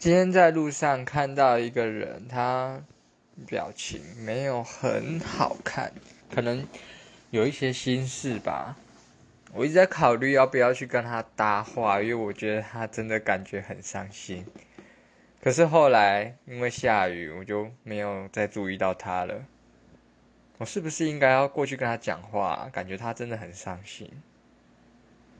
今天在路上看到一个人他表情没有很好看可能有一些心事吧。我一直在考虑要不要去跟他搭话因为我觉得他真的感觉很伤心。可是后来因为下雨我就没有再注意到他了。我是不是应该要过去跟他讲话感觉他真的很伤心。